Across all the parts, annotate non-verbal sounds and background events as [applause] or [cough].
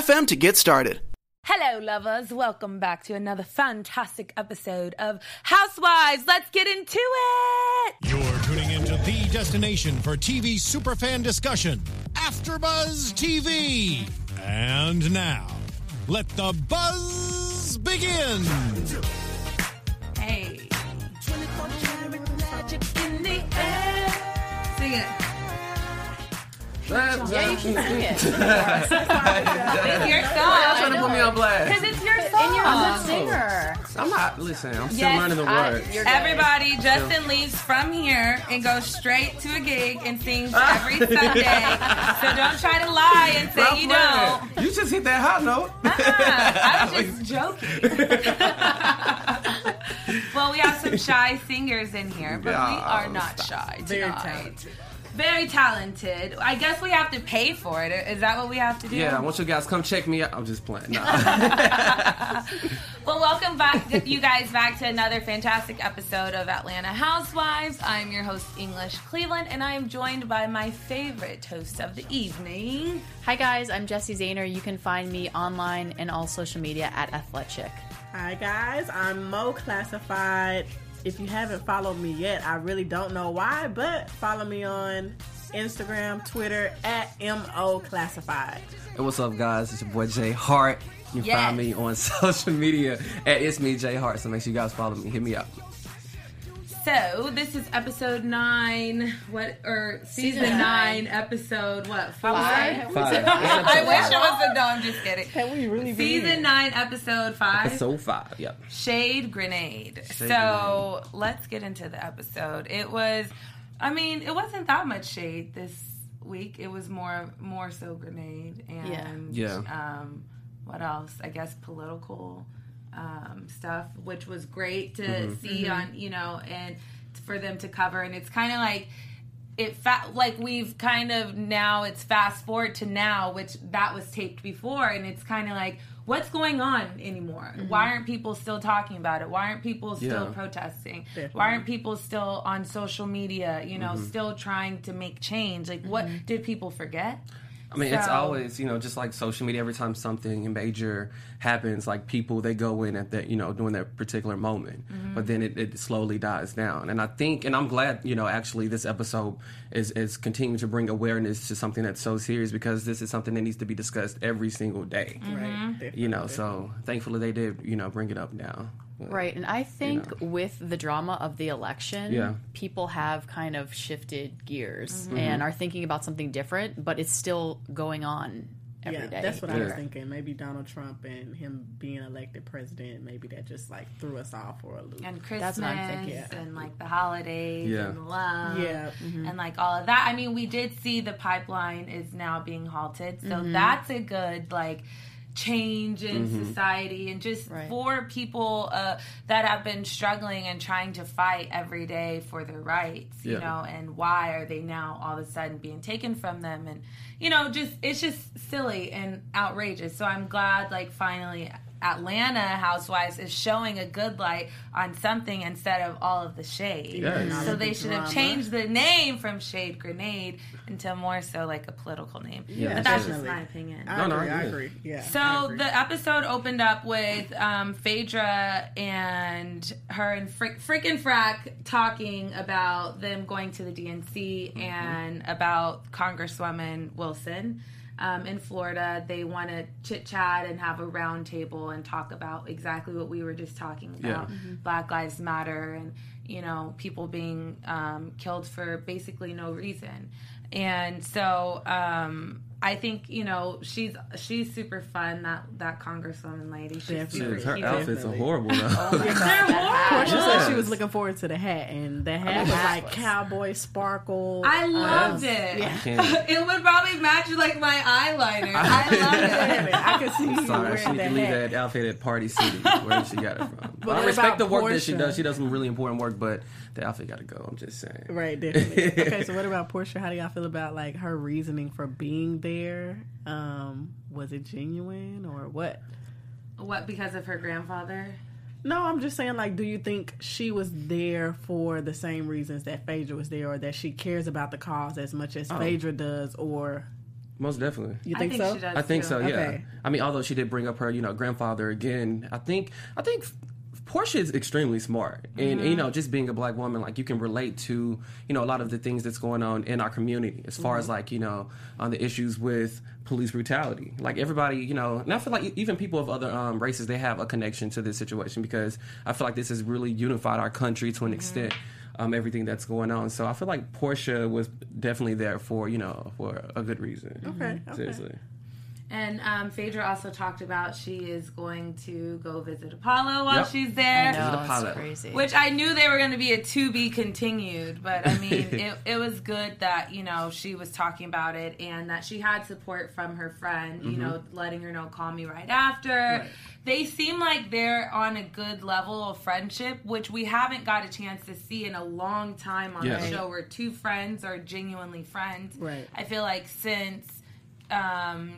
to get started. Hello, lovers. Welcome back to another fantastic episode of Housewives. Let's get into it. You're tuning into the destination for TV superfan discussion, AfterBuzz TV. And now, let the buzz begin. Hey. Magic in the air. Sing it. Yeah, you can sing it. [laughs] It's your Y'all trying to put me on blast. Because it's your song. And you're I'm a oh. singer. I'm not. Listen, I'm still Yes, learning the I- words. you're good. Everybody, Justin leaves from here and goes straight to a gig and sings ah. every Sunday. so don't try to lie and say Stop you don't. You just hit that high note. Uh-uh. I was [laughs] just joking. [laughs] well, we have some shy singers in here, but we are not stop. shy tonight. Very talented. I guess we have to pay for it. Is that what we have to do? Yeah, I want you guys come check me out. I'm just playing. Nah. [laughs] Well, welcome back, you guys, back to another fantastic episode of Atlanta Housewives. I'm your host, English Cleveland, and I am joined by my favorite host of the evening. Hi guys, I'm Jessie Zahner. You can find me online and all social media at Athletic. Hi guys, I'm Mo Classified. If you haven't followed me yet, I really don't know why, but follow me on Instagram, Twitter at Mo Classified. Hey, what's up, guys? It's your boy Jay Hart. You can Yes. find me on [laughs] social media at It's Me Jay Hart. So make sure you guys follow me. Hit me up. So this is episode nine, what or season, Season nine, nine. episode what four? Five. Five. I wish it was a no. I'm just kidding. Can we really Season here? nine, episode five. Episode five. Yep. Shade Grenade. Shade so let's get into the episode. It was, I mean, it wasn't that much shade this week. It was more, more so grenade and Yeah. Um, what else? I guess political um, stuff, which was great to Mm-hmm. see on you know and for them to cover. And it's kind of like it fa- like we've kind of now it's fast forward to now which that was taped before and it's kind of like what's going on anymore why aren't people still talking about it why aren't people still Yeah. protesting Definitely. why aren't people still on social media you know Mm-hmm. still trying to make change like what did people forget I mean, it's always, you know, just like social media, every time something major happens, like people, they go in at that, you know, during that particular moment. Mm-hmm. But then it, it slowly dies down. And I think, and I'm glad, you know, actually this episode is, is continuing to bring awareness to something that's so serious because this is something that needs to be discussed every single day. Mm-hmm. Right. Definitely. You know, so thankfully they did, you know, bring it up now. Right, and I think with the drama of the election, Yeah. people have kind of shifted gears Mm-hmm. and mm-hmm. are thinking about something different, but it's still going on every day. yeah, that's what I was thinking. Maybe Donald Trump and him being elected president, maybe that just like threw us off for a loop. and christmas That's what I'm thinking, yeah. and like the holidays Yeah. and love Yeah. Mm-hmm. and like all of that i mean we did see the pipeline is now being halted so mm-hmm. that's a good like change in society and just Right. for people uh, that have been struggling and trying to fight every day for their rights you Yeah. know and why are they now all of a sudden being taken from them and you know just it's just silly and outrageous so i'm glad like finally Atlanta Housewives is showing a good light on something instead of all of the shade. Yes. So they should have changed the name from Shade Grenade into more so like a political name. Yeah, but that's definitely. just my opinion. I No, no, agree. I agree. Yeah. So agree. the episode opened up with um, Phaedra and her and Frick, Frick and Frack talking about them going to the DNC and about Congresswoman Wilson. Um, in Florida, they want to chit chat and have a round table and talk about exactly what we were just talking about Yeah. Black Lives Matter and you know people being um, killed for basically no reason. And so um, I think you know she's she's super fun that that congresswoman lady. She's Definitely. super Her cute. outfits are horrible though. They're Portia horrible. said she was looking forward to the hat, and the hat was like cowboy sparkle. I loved Um, it. can't- [laughs] it would probably match like my eyeliner. I loved it. I can see you Sorry, she wearing need to leave that outfit at Party City, where she got it from. [laughs] But I respect the work that she does. She does some really important work, but the outfit got to go. I'm just saying. Right, definitely. [laughs] okay, so what about Portia? How do y'all feel about like her reasoning for being there? Um, was it genuine or what? What because of her grandfather? No, I'm just saying, like, do you think she was there for the same reasons that Phaedra was there, or that she cares about the cause as much as Phaedra does, or Most definitely. you I think, think so? she does. I think too. so. Yeah. Okay. I mean, although she did bring up her, you know, grandfather again. I think. I think. Portia is extremely smart, and you know, mm-hmm. just being a black woman, like you can relate to, you know, a lot of the things that's going on in our community, as far as mm-hmm. like you know, on the issues with police brutality. Like everybody, you know, and I feel like even people of other um, races, they have a connection to this situation because I feel like this has really unified our country to an mm-hmm. extent. Um, everything that's going on, so I feel like Portia was definitely there for you know for a good reason. Okay, okay. seriously. And um, Phaedra also talked about she is going to go visit Apollo while Yep. she's there. I know, the it's crazy. Which I knew they were going to be a to be continued, but I mean, [laughs] it, it was good that you know she was talking about it and that she had support from her friend. You know, letting her know, call me right after. They seem like they're on a good level of friendship, which we haven't got a chance to see in a long time on Yeah. the show, where two friends are genuinely friends. Right. I feel like since. Um,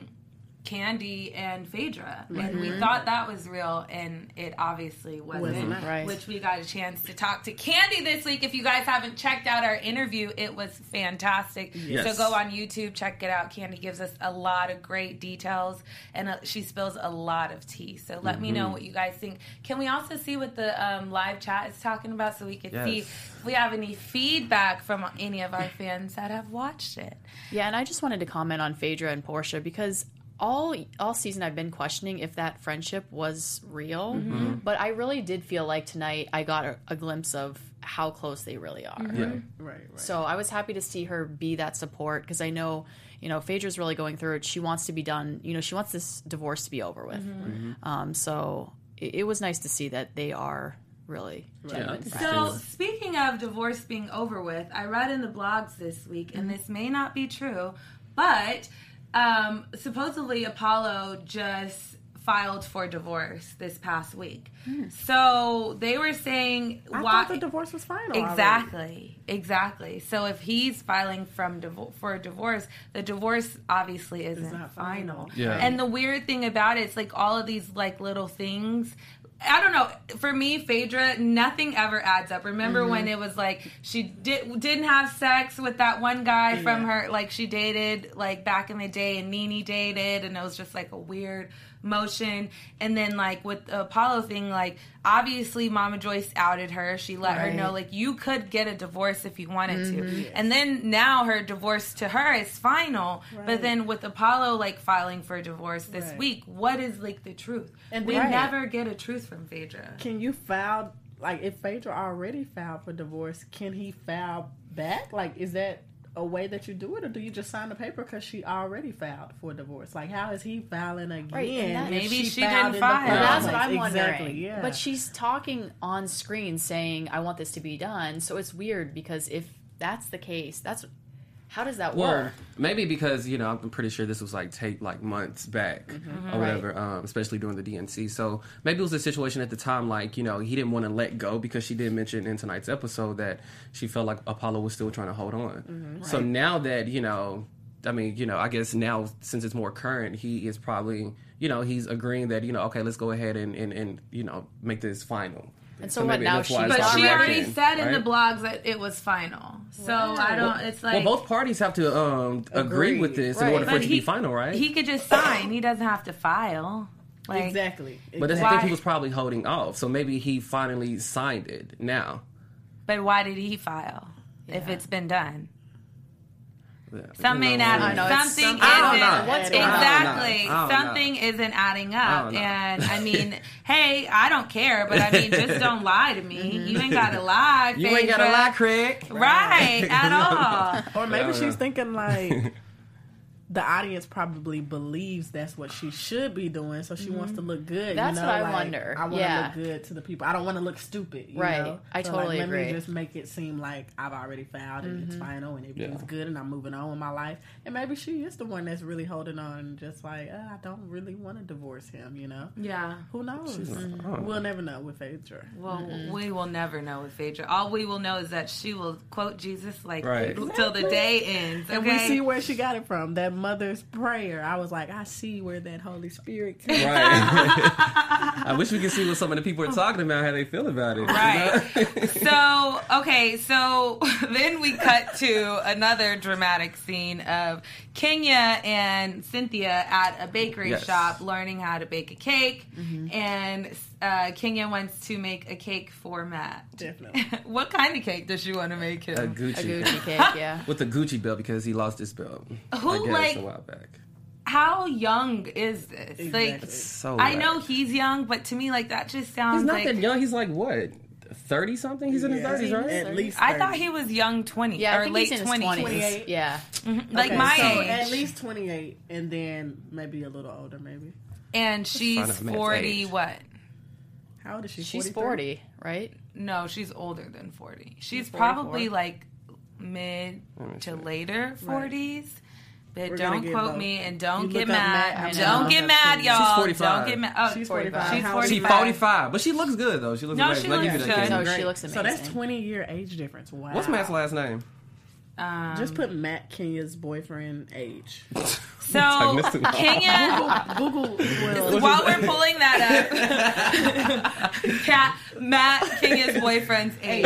Candy and Phaedra, and we thought that was real, and it obviously wasn't. Wasn't. Right. Which we got a chance to talk to Candy this week. If you guys haven't checked out our interview, it was fantastic. Yes. So go on YouTube, check it out. Candy gives us a lot of great details, and uh, she spills a lot of tea. So let me Mm-hmm. know what you guys think. Can we also see what the um, live chat is talking about, so we can see if we have any feedback from any of our fans that have watched it? Yeah, and I just wanted to comment on Phaedra and Portia because all all season I've been questioning if that friendship was real, Mm-hmm. but I really did feel like tonight I got a, a glimpse of how close they really are. Yeah. Right, right. So I was happy to see her be that support because I know, you know, Phaedra's really going through it. She wants to be done. You know, she wants this divorce to be over with. Mm-hmm. Um, so it, it was nice to see that they are really Yeah. So, speaking of divorce being over with, I read in the blogs this week, and this may not be true, but um, supposedly Apollo just filed for divorce this past week. So they were saying I why thought the divorce was final. already. Exactly, exactly. So if he's filing from divo- for a divorce, the divorce obviously isn't not final. final. Yeah. And the weird thing about it, it's like all of these like little things. I don't know. For me, Phaedra, nothing ever adds up. Remember Mm-hmm. when it was like she did didn't have sex with that one guy from her like she dated like back in the day and Nene dated and it was just like a weird motion and then like with the Apollo thing like obviously Mama Joyce outed her. She let her know like you could get a divorce if you wanted to. Mm-hmm. And then now her divorce to her is final. But then with Apollo like filing for divorce this Right. week, what is like the truth? And we never get a truth from Phaedra. Can you file like if Phaedra already filed for divorce? Can he file back? Like, is that a way that you do it, or do you just sign the paper because she already filed for divorce? Like, how is he filing again? Right, and that- Maybe she filed didn't file. Well, that's what? I'm wondering. Yeah. But she's talking on screen saying, "I want this to be done." So it's weird because if that's the case, that's how does that Well, work? maybe because you know I'm pretty sure this was like taped like months back or whatever, um, especially during the DNC. So maybe it was a situation at the time like you know he didn't want to let go because she did mention in tonight's episode that she felt like Apollo was still trying to hold on. So now that you know, I mean, you know, I guess now since it's more current, he is probably you know he's agreeing that you know okay, let's go ahead and and, and you know make this final. And so what now? She But she already in, said in the right? blogs that it was final. So I don't. It's like well, both parties have to um, agree Agree. with this in Right. order for but it to he- be final, right? He could just sign. He doesn't have to file. Like, exactly. But that's the Why- thing, he was probably holding off. So maybe he finally signed it now. But why did he file if it's been done? Yeah. Some You may know, not. I know, it's something something- I don't isn't. know. What's I don't know. Exactly. I don't know. Something isn't adding up. don't. And I [laughs] mean, hey, I don't care, but I mean, just don't [laughs] lie to me. You ain't got to lie. Mm-hmm. You ain't got to lie, Craig. Right, at [laughs] all. Or maybe Yeah, she's yeah. thinking like, the audience probably believes that's what she should be doing, so she wants to look good. Mm-hmm. That's you know? what I like, wonder. I want to Yeah. look good to the people. I don't want to look stupid. you Right. know? I So, totally like, let agree. me just make it seem like I've already found and Mm-hmm. it's final and everything's Yeah. good and I'm moving on with my life. And maybe she is the one that's really holding on, just like uh, I don't really want to divorce him. You know, Yeah. who knows? like, oh. We'll never know with Phaedra. Well, we will never know with Phaedra. All we will know is that she will quote Jesus like Right. till the day ends. Okay? And we see where she got it from. That mother's prayer. I was like, I see where that Holy Spirit came Right. [laughs] I wish we could see what some of the people are talking about, how they feel about it. you Right. know? so, okay, so [laughs] then we cut to another dramatic scene of Kenya and Cynthia at a bakery Yes. shop learning how to bake a cake. Mm-hmm. And uh, Kenya wants to make a cake for Matt. Definitely. [laughs] what kind of cake does she want to make him? a Gucci. A Gucci cake, [laughs] yeah. With the Gucci belt because he lost his belt. Who, I guess like- a while back. How young is this? Exactly. Like, So I whack. know he's young, but to me, like that just sounds he's not like that young. He's like what, thirty something? He's in his thirties, right? At least I thought he was young twenty Yeah, I or think late he's in his twenties, 20s. 28. Yeah. like Okay, my so age. at least 28, and then maybe a little older, maybe. and she's find out man's forty. What? How old is she? She's 43? 40, right? No, she's older than forty. She's 44. probably like mid to see. later forties. But We're don't quote both. me and don't You get look up mad. Don't get mad, y'all. 45. Don't get mad. Oh, She's 45. 45. She's How old is She's 45. but she looks good though. She looks No, amazing. she looks give good. No, Great. she looks amazing. So that's 20 year age difference. Wow. What's Matt's last name? Um, Just put Matt Kenya's boyfriend age. [laughs] so [laughs] Kenya. Google will. While we're pulling that up, [laughs] Cat, Matt Kenya's boyfriend's age.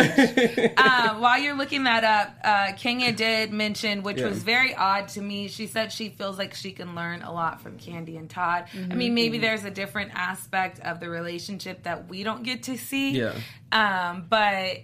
Um, [laughs] while you're looking that up, uh, Kenya did mention, which Yeah. was very odd to me. She said she feels like she can learn a lot from Candy and Todd. I mean, maybe there's a different aspect of the relationship that we don't get to see. Yeah. Um, but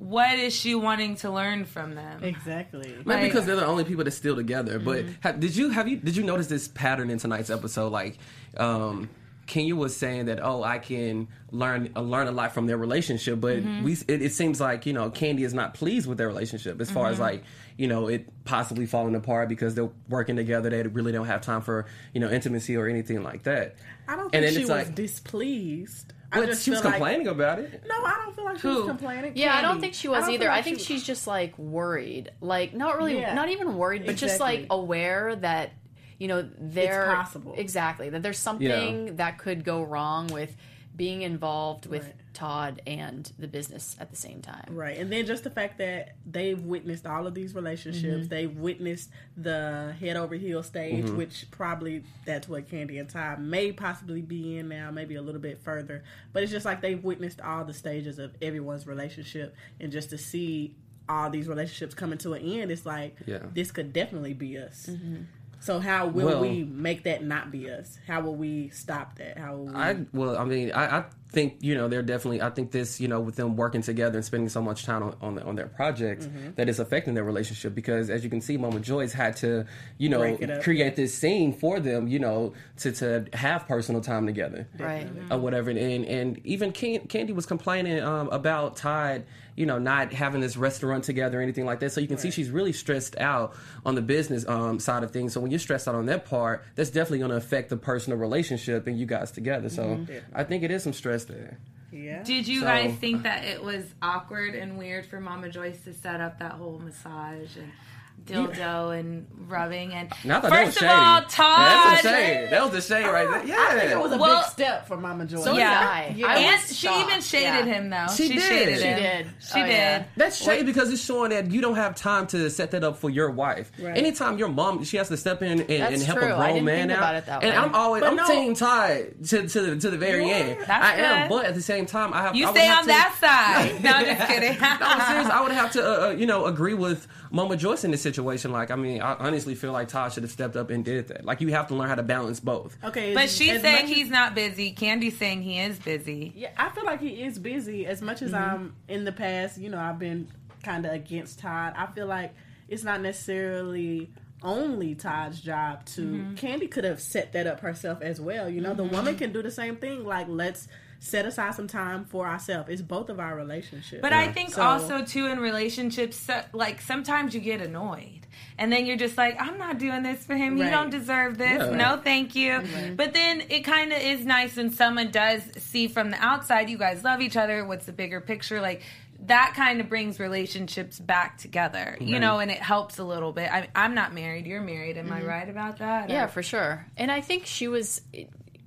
what is she wanting to learn from them? Exactly. Maybe Like- because they're the only people that's still together. But Mm-hmm. ha- did you have you did you notice this pattern in tonight's episode? Like, um, Kenya was saying that oh, I can learn uh, learn a lot from their relationship, but Mm-hmm. we it, it seems like you know Candy is not pleased with their relationship as far Mm-hmm. as like you know it possibly falling apart because they're working together. They really don't have time for you know intimacy or anything like that. I don't And think then she was like- displeased. I But just she was feel like- complaining about it. no, I don't feel like she Who? was complaining. Yeah, I don't think she was don't either. feel I think she- she's just like worried. Like not really Yeah. not even worried, but just like aware that you know there possible. Exactly. That there's something that could go wrong with being involved with Right. Todd and the business at the same time. Right. And then just the fact that they've witnessed all of these relationships, Mm-hmm. they've witnessed the head over heel stage, Mm-hmm. which probably that's what Candy and Ty may possibly be in now, maybe a little bit further. But it's just like they've witnessed all the stages of everyone's relationship and just to see all these relationships coming to an end, it's like Yeah. this could definitely be us. Mm-hmm. So how will Well- we make that not be us? How will we stop that? How will we I well, I mean, I, I think you know they're definitely. I think this, you know, with them working together and spending so much time on on, the, on their projects, Mm-hmm. that is affecting their relationship. Because as you can see, Mama Joyce had to, you know, Break it up. create this scene for them, you know, to to have personal time together, Right. or whatever. And and even Can- Candy was complaining um, about Todd, you know, not having this restaurant together or anything like that. So you can see she's really stressed out on the business um, side of things. So when you're stressed out on that part, that's definitely going to affect the personal relationship and you guys together. So Mm-hmm. I think it is some stress there. Yeah. Did you So- guys think that it was awkward and weird for Mama Joyce to set up that whole massage and dildo and rubbing and And I thought that was first of shady. all, That's Todd the shade. That was the shade right there. Yeah. I think it was a Well- big step for Mama Joy. So Yeah. did I. I and she shocked. even shaded Yeah. him though. She did. shaded She him. did. She Oh, did. yeah. That's shady because it's showing that you don't have time to set that up for your wife. Right. Anytime your mom, she has to step in and, and help true. a I grown didn't man think out. about it that and way. I'm always But I'm no. team tied to, to the to the very end. That's I am, but at the same time, I have You I stay on that side. [laughs] no, I'm just kidding. no, I'm serious. I would have to, uh, uh, you know, agree with Mama Joyce in this situation. Like, I mean, I honestly feel like Todd should have stepped up and did that. Like, you have to learn how to balance both. Okay, but as- she's as saying much as- he's not busy. Candy's saying he is busy. Yeah, I feel like he is busy. As much as mm-hmm. I'm in the past, you know, I've been kind of against Todd. I feel like it's not necessarily only Todd's job to. Mm-hmm. Candy could have set that up herself as well. You know, the mm-hmm. woman can do the same thing. Like, let's set aside some time for ourselves. It's both of our relationships. But I think So- also too in relationships, like sometimes you get annoyed. And then you're just like, I'm not doing this for him. You don't deserve this. Yeah. No, thank you. But then it kind of is nice when someone does see from the outside, you guys love each other. What's the bigger picture? Like, that kind of brings relationships back together, you know, and it helps a little bit. I, I'm not married. You're married. Am I mm-hmm. right about that? Yeah, Or- for sure. And I think she was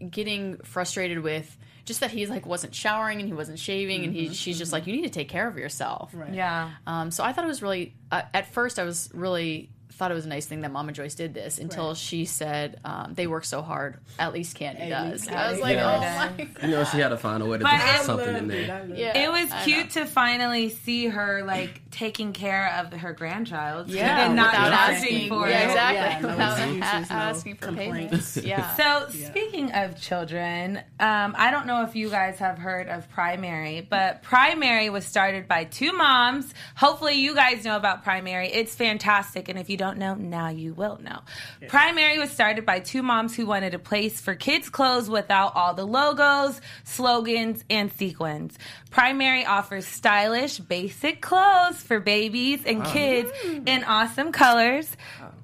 getting frustrated with just that he like wasn't showering and he wasn't shaving, and he she's just like, you need to take care of yourself. Right. Yeah. Um, so I thought it was really. Uh, at first, I was really thought it was a nice thing that Mama Joyce did this until Right. she said um, they work so hard. At least Candy does. least I was like, does. oh my. You know, she had to find a way to But put I something in loved it. there. I loved Yeah. it. It was cute to finally see her like taking care of her grandchild. Yeah, and not without asking asking for yeah, it. exactly. Yeah, no without excuses, no asking for complaints. payments. Yeah. So speaking of children, um, I don't know if you guys have heard of Primary, but Primary was started by two moms. Hopefully, you guys know about Primary. It's fantastic, and if you don't know, now you will know. Primary was started by two moms who wanted a place for kids' clothes without all the logos, slogans, and sequins. Primary offers stylish, basic clothes for babies and kids mm. in awesome colors.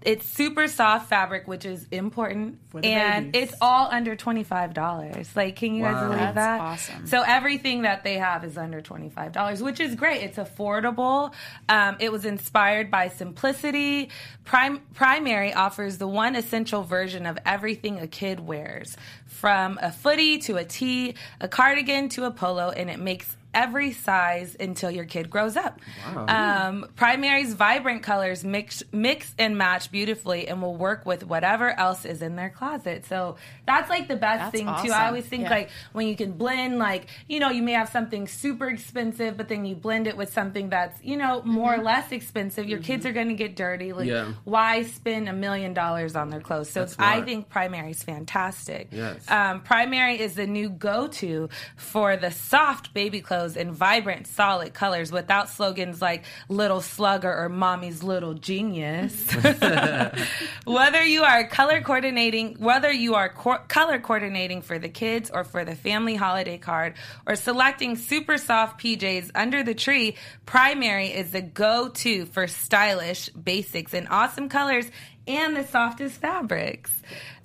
It's super soft fabric, which is important, For the and babies. it's all under twenty five dollars. Like, can you guys Wow. believe That's that? awesome. So everything that they have is under twenty five dollars, which is great. It's affordable. Um, it was inspired by simplicity. Prime, Primary offers the one essential version of everything a kid wears, from a footy to a tee, a cardigan to a polo, and it makes every size until your kid grows up. Um, Primary's vibrant colors mix mix and match beautifully and will work with whatever else is in their closet. So that's like the best That's thing too. I always think Yeah. like when you can blend like, you know, you may have something super expensive, but then you blend it with something that's, you know, more Mm-hmm. or less expensive. Your kids are gonna get dirty. Like Yeah. why spend a million dollars on their clothes? So That's I think primary's fantastic. Yes. Um, Primary is the new go-to for the soft baby clothes in vibrant, solid colors without slogans like "Little Slugger" or "Mommy's Little Genius." [laughs] whether you are color coordinating, whether you are co- color coordinating for the kids or for the family holiday card, or selecting super soft PJs under the tree, Primary is the go-to for stylish basics in awesome colors and the softest fabrics.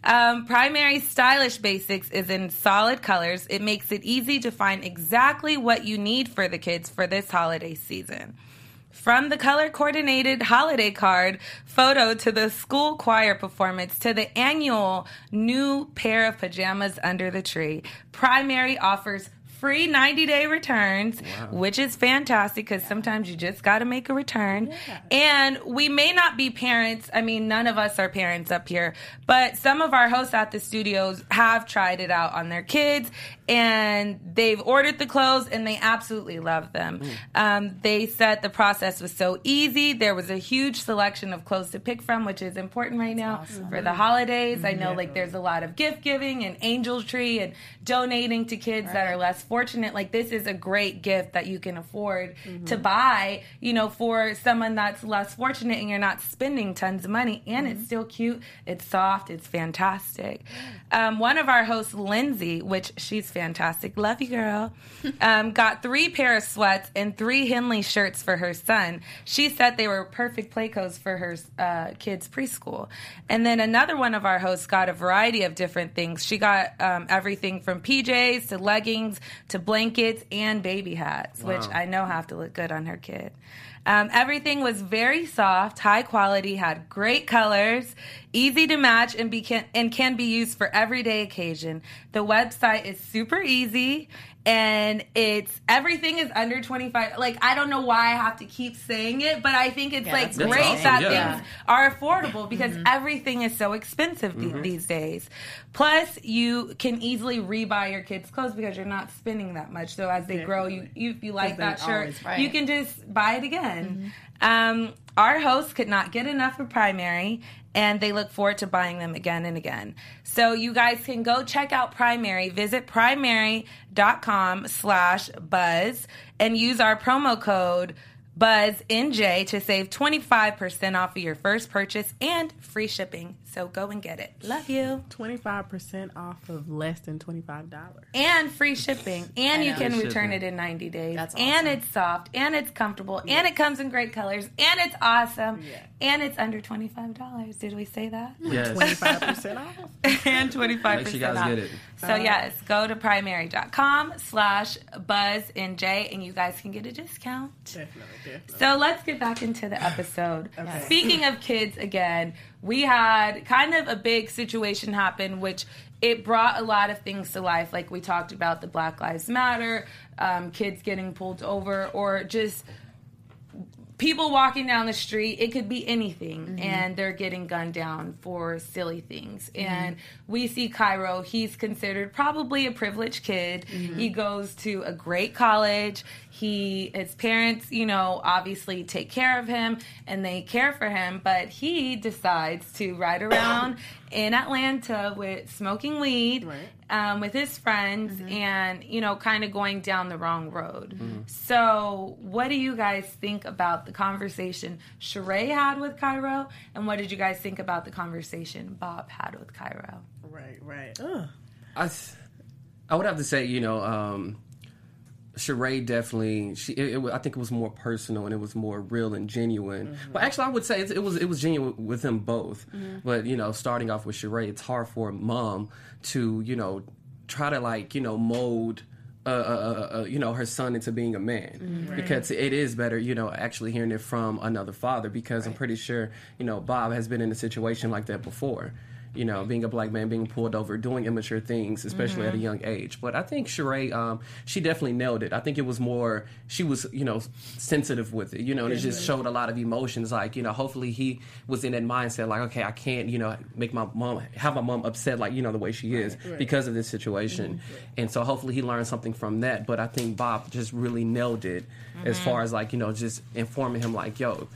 Um, primary stylish basics is in solid colors. It makes it easy to find exactly what you need for the kids for this holiday season. From the color coordinated holiday card photo to the school choir performance to the annual new pair of pajamas under the tree, Primary offers free 90 day returns, which is fantastic because sometimes you just got to make a return. And we may not be parents. I mean, none of us are parents up here, but some of our hosts at the studios have tried it out on their kids and they've ordered the clothes and they absolutely love them. Um, they said the process was so easy. There was a huge selection of clothes to pick from, which is important right now for the holidays. I know like there's a lot of gift giving and angel tree and donating to kids that are less fortunate. Like this is a great gift that you can afford to buy, you know, for someone that's less fortunate and you're not spending tons of money and it's still cute. It's soft. It's fantastic. Um, one of our hosts, Lindsay, which she's fantastic. Love you, girl. [laughs] Um, got three pair of sweats and three Henley shirts for her son. She said they were perfect play codes for her uh, kids' preschool. And then another one of our hosts got a variety of different things. She got um, everything from PJs to leggings to blankets and baby hats, which I know have to look good on her kid. Um, everything was very soft, high quality, had great colors, easy to match, and, be can, and can be used for everyday occasion. The website is super easy and it's everything is under 25 like i don't know why i have to keep saying it but i think it's Yeah, like great awesome, that yeah. things are affordable because everything is so expensive the- these days. Plus you can easily rebuy your kids clothes because you're not spending that much. So as they grow you, you if you like that shirt always- Right. you can just buy it again. Um, our hosts could not get enough of primary and they look forward to buying them again and again. So you guys can go check out primary. Visit primary.com slash buzz and use our promo code buzz nj to save 25% off of your first purchase and free shipping So go and get it. Love you. 25% off of less than $25. And free shipping. And you can Free return shipping. it in 90 days. That's And it's soft. And it's comfortable. And it comes in great colors. And it's awesome. And it's under $25. Did we say that? Yes. 25% off. [laughs] and 25% Make sure you guys off. get it. So yes, go to primary.com slash buzz and J and you guys can get a discount. Definitely, definitely. So let's get back into the episode. Okay. Speaking of kids again, we had kind of a big situation happen, which it brought a lot of things to life. Like we talked about the Black Lives Matter, um, kids getting pulled over, or just people walking down the street. It could be anything, mm-hmm. and they're getting gunned down for silly things. Mm-hmm. And we see Cairo. He's considered probably a privileged kid. Mm-hmm. He goes to a great college. He, his parents, you know, obviously take care of him and they care for him. But he decides to ride around in Atlanta with smoking weed Right. um, with his friends and you know kind of going down the wrong road so what do you guys think about the conversation Sheree had with Cairo and what did you guys think about the conversation Bob had with Cairo Right, right. Ugh. I, th- I would have to say, you know, um, Sheree definitely. She, it, it, I think it was more personal and it was more real and genuine. But actually, I would say it, it was it was genuine with them both. But you know, starting off with Sheree, it's hard for a mom to you know try to like you know mold. Uh, uh, uh, uh, you know her son into being a man because it is better you know actually hearing it from another father because I'm pretty sure you know Bob has been in a situation like that before you know, being a black man, being pulled over, doing immature things, especially at a mm-hmm. young age. But I think Sheree, um, she definitely nailed it. I think it was more, she was, you know, sensitive with it, you know, and it just showed a lot of emotions. Like, you know, hopefully he was in that mindset, like, okay, I can't, you know, make my mom, have my mom upset, like, you know, the way she is because of this situation. Mm-hmm. And so hopefully he learned something from that. But I think Bob just really nailed it as mm-hmm. far as, like, you know, just informing him, like, yo,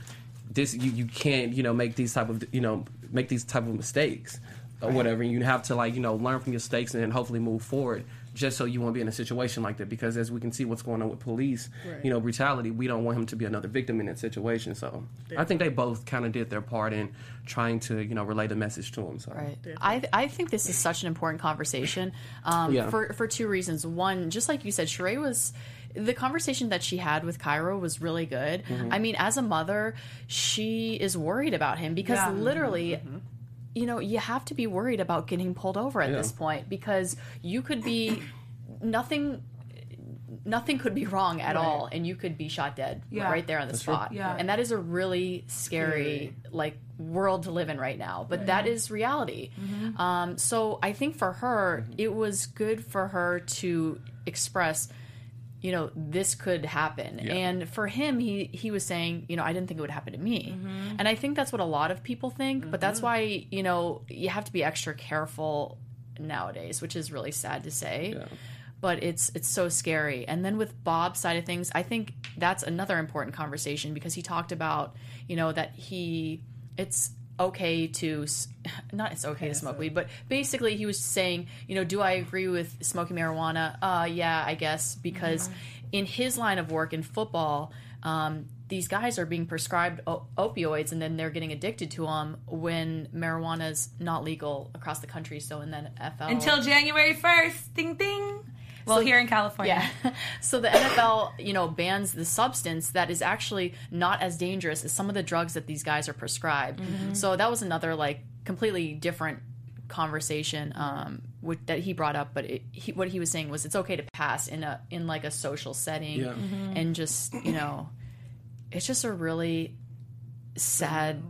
this you, you can't you know make these type of you know make these type of mistakes or whatever and you have to like you know learn from your mistakes and then hopefully move forward just so you won't be in a situation like that because as we can see what's going on with police Right. you know brutality we don't want him to be another victim in that situation so i think they both kind of did their part in trying to you know relay the message to him so Right. I, I think this is such an important conversation um, Yeah. for, for two reasons. One, just like you said, Sheree was. The conversation that she had with Cairo was really good. Mm-hmm. I mean, as a mother, she is worried about him because Yeah. literally, you know, you have to be worried about getting pulled over at Yeah. this point because you could be nothing nothing could be wrong at all and you could be shot dead Yeah. right there on the spot Yeah. and that is a really scary like world to live in right now but that is reality um, so i think for her it was good for her to express you know this could happen. And for him he he was saying you know i didn't think it would happen to me. Mm-hmm. And i think that's what a lot of people think but that's mm-hmm. why you know you have to be extra careful nowadays which is really sad to say. But it's it's so scary. And then with bob's side of things i think that's another important conversation because he talked about you know that he it's okay to [laughs] not it's okay to smoke weed but basically he was saying you know do i agree with smoking marijuana? Uh yeah i guess because in his line of work in football um these guys are being prescribed opioids and then they're getting addicted to them when marijuana's not legal across the country so in the NFL until January 1st ding ding well here in California yeah. [laughs] So the NFL, you know, bans the substance that is actually not as dangerous as some of the drugs that these guys are prescribed. So that was another like completely different conversation um, with, that he brought up. But it, he, what he was saying was it's okay to pass in a in like a social setting Yeah. and just you know, it's just a really sad,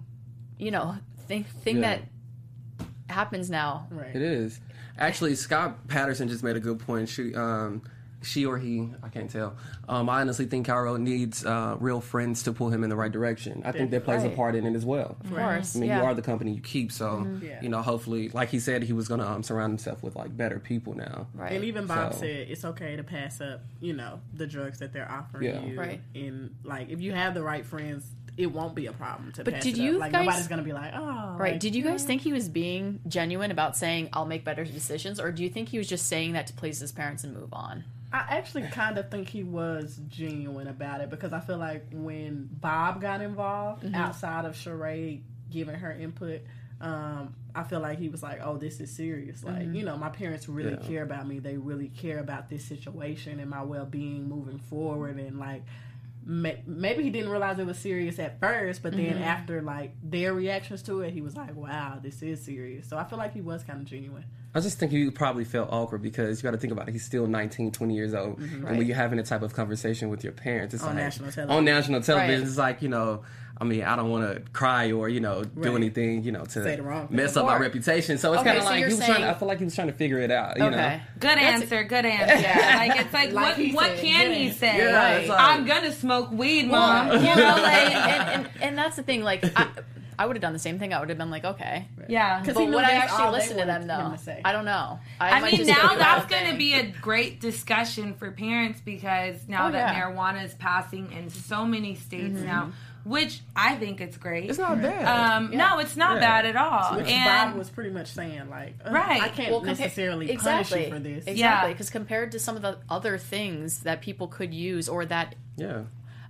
you know, thing thing Yeah. that happens now. Right. It is. Actually, Scott Patterson just made a good point. She, um, she or he, I can't tell. Um, I honestly think Cairo needs uh, real friends to pull him in the right direction. I think that plays a part in it as well. Of course, I mean, yeah. you are the company you keep, so Yeah. you know. Hopefully, like he said, he was going to um, surround himself with like better people now. right. And even Bob So- said it's okay to pass up, you know, the drugs that they're offering Yeah. you. Right. And like, if you have the right friends, it won't be a problem to But pass did it up. you Like guys- nobody's gonna be like, oh, Right. like, Did you guys think he was being genuine about saying I'll make better decisions, or do you think he was just saying that to please his parents and move on? I actually kind of think he was genuine about it because I feel like when Bob got involved Mm-hmm. outside of Sheree giving her input, um, I feel like he was like, "Oh, this is serious. Like, Mm-hmm. you know, my parents really Yeah. care about me. They really care about this situation and my well being moving forward. And like, ma- maybe he didn't realize it was serious at first, but Mm-hmm. then after like their reactions to it, he was like, "Wow, this is serious." So I feel like he was kind of genuine. I was just think he probably felt awkward because you got to think about it. He's still 19, 20 years old. Mm-hmm. And when you're having a type of conversation with your parents, it's On like national television. on national television, Right. it's like you know. I mean, I don't want to cry or you know do anything you know to Say the wrong mess thing. up my reputation. So it's Okay, kind of so like he you're was trying. To, I feel like he was trying to figure it out. You Okay. know, Good That's- answer, good [laughs] answer. yeah. like it's like, Like what what said, can he say? Yeah, it's like- I'm gonna smoke weed, mom. Well, you know, [laughs] like, and, and, and that's the thing. Like, I, I would have done the same thing. I would have been like, okay. yeah. 'Cause But he would I actually all listen to them though? to. I don't know. I might mean, now that's going to be a great discussion for parents because now Oh, that yeah. marijuana is passing in so many states now, which I think it's great. it's not bad. um, No, it's not Yeah. bad at all. Which and Bob was pretty much saying, like, uh, Right. I can't Well, compa- necessarily exactly, punish you for this. Exactly, Yeah. because compared to some of the other things that people could use, or that yeah.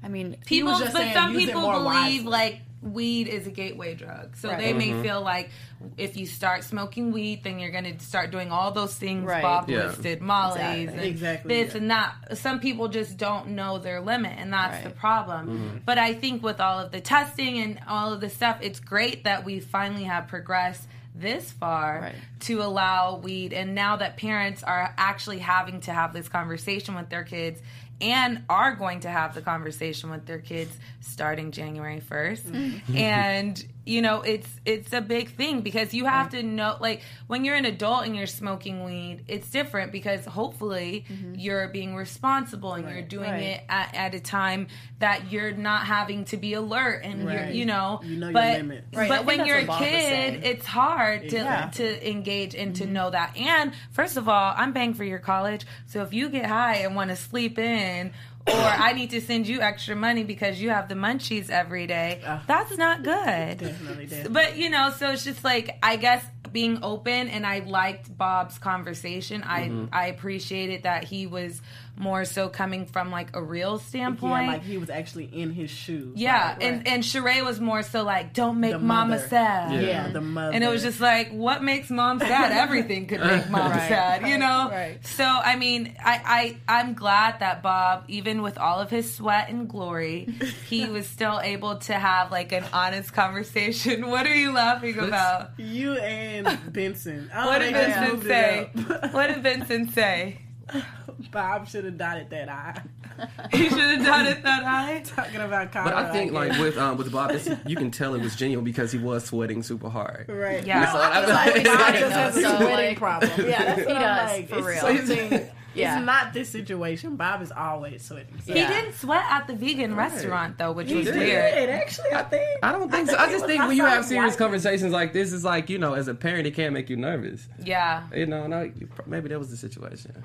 I mean, people, just but saying some people believe wisely. like weed is a gateway drug. So they Right. may feel like if you start smoking weed, then you're going to start doing all those things Right. Bob Yeah. listed, Molly's, Exactly. and Exactly, this yeah. and that. Some people just don't know their limit, and that's Right. the problem. Mm-hmm. But I think with all of the testing and all of the stuff, it's great that we finally have progressed this far Right. to allow weed and now that parents are actually having to have this conversation with their kids and are going to have the conversation with their kids starting January 1st. Mm-hmm. And you know, it's it's a big thing because you have to know like when you're an adult and you're smoking weed, it's different because hopefully mm-hmm. you're being responsible and you're doing Right. it at, at a time that you're not having to be alert and you're you know, You know but. Right, but when you're a what Bob was saying. kid, it's hard to Yeah. to engage and to mm-hmm. know that. And first of all, I'm paying for your college, so if you get high and want to sleep in. Or I need to send you extra money because you have the munchies every day. Ah. That's not good. Definitely, definitely. But you know, so it's just like I guess being open, and I liked Bob's conversation. I mm-hmm. I appreciated that he was more so coming from like a real standpoint. yeah, like he was actually in his shoes. Yeah, like, and and Sheree was more so like, "Don't make The Mama mother. sad." yeah, Yeah. the mother. And it was just like, what makes mom sad? Everything could make mom Right. sad, you know. Right. So I mean, I, I I'm glad that Bob, even with all of his sweat and glory, [laughs] he was still able to have like an honest conversation. [laughs] What are you laughing about? you and Benson. Oh, What did Benson say? What did Vincent say? [laughs] Bob should have dotted that I. [laughs] He should have done it that high. [laughs] Talking about But I think guess. like with um with Bob, it's, you can tell it was genuine because he was sweating super hard. Right. Yeah. No, So I feel I- like Bob just has a though, so, sweating like- problem. Yeah, that's what He I'm does, like. for it's real. something- Yeah. It's not this situation. Bob is always sweating. So. He Yeah. didn't sweat at the vegan restaurant though, which He was did, weird. actually, I think. I don't think so. think I just was- think I when you have serious white. conversations like this, it's like you know, as a parent, it can make you nervous. Yeah. You know, no, you, maybe that was the situation.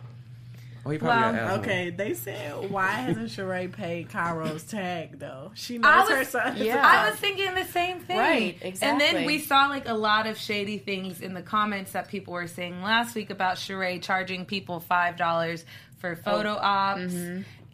Oh, he probably Well. Okay, they said why hasn't Sheree paid Cairo's tag though? She knows was- her son. yeah. [laughs] I was thinking the same thing. Right, exactly. And then we saw like a lot of shady things in the comments that people were saying last week about Sheree charging people five dollars for photo ops.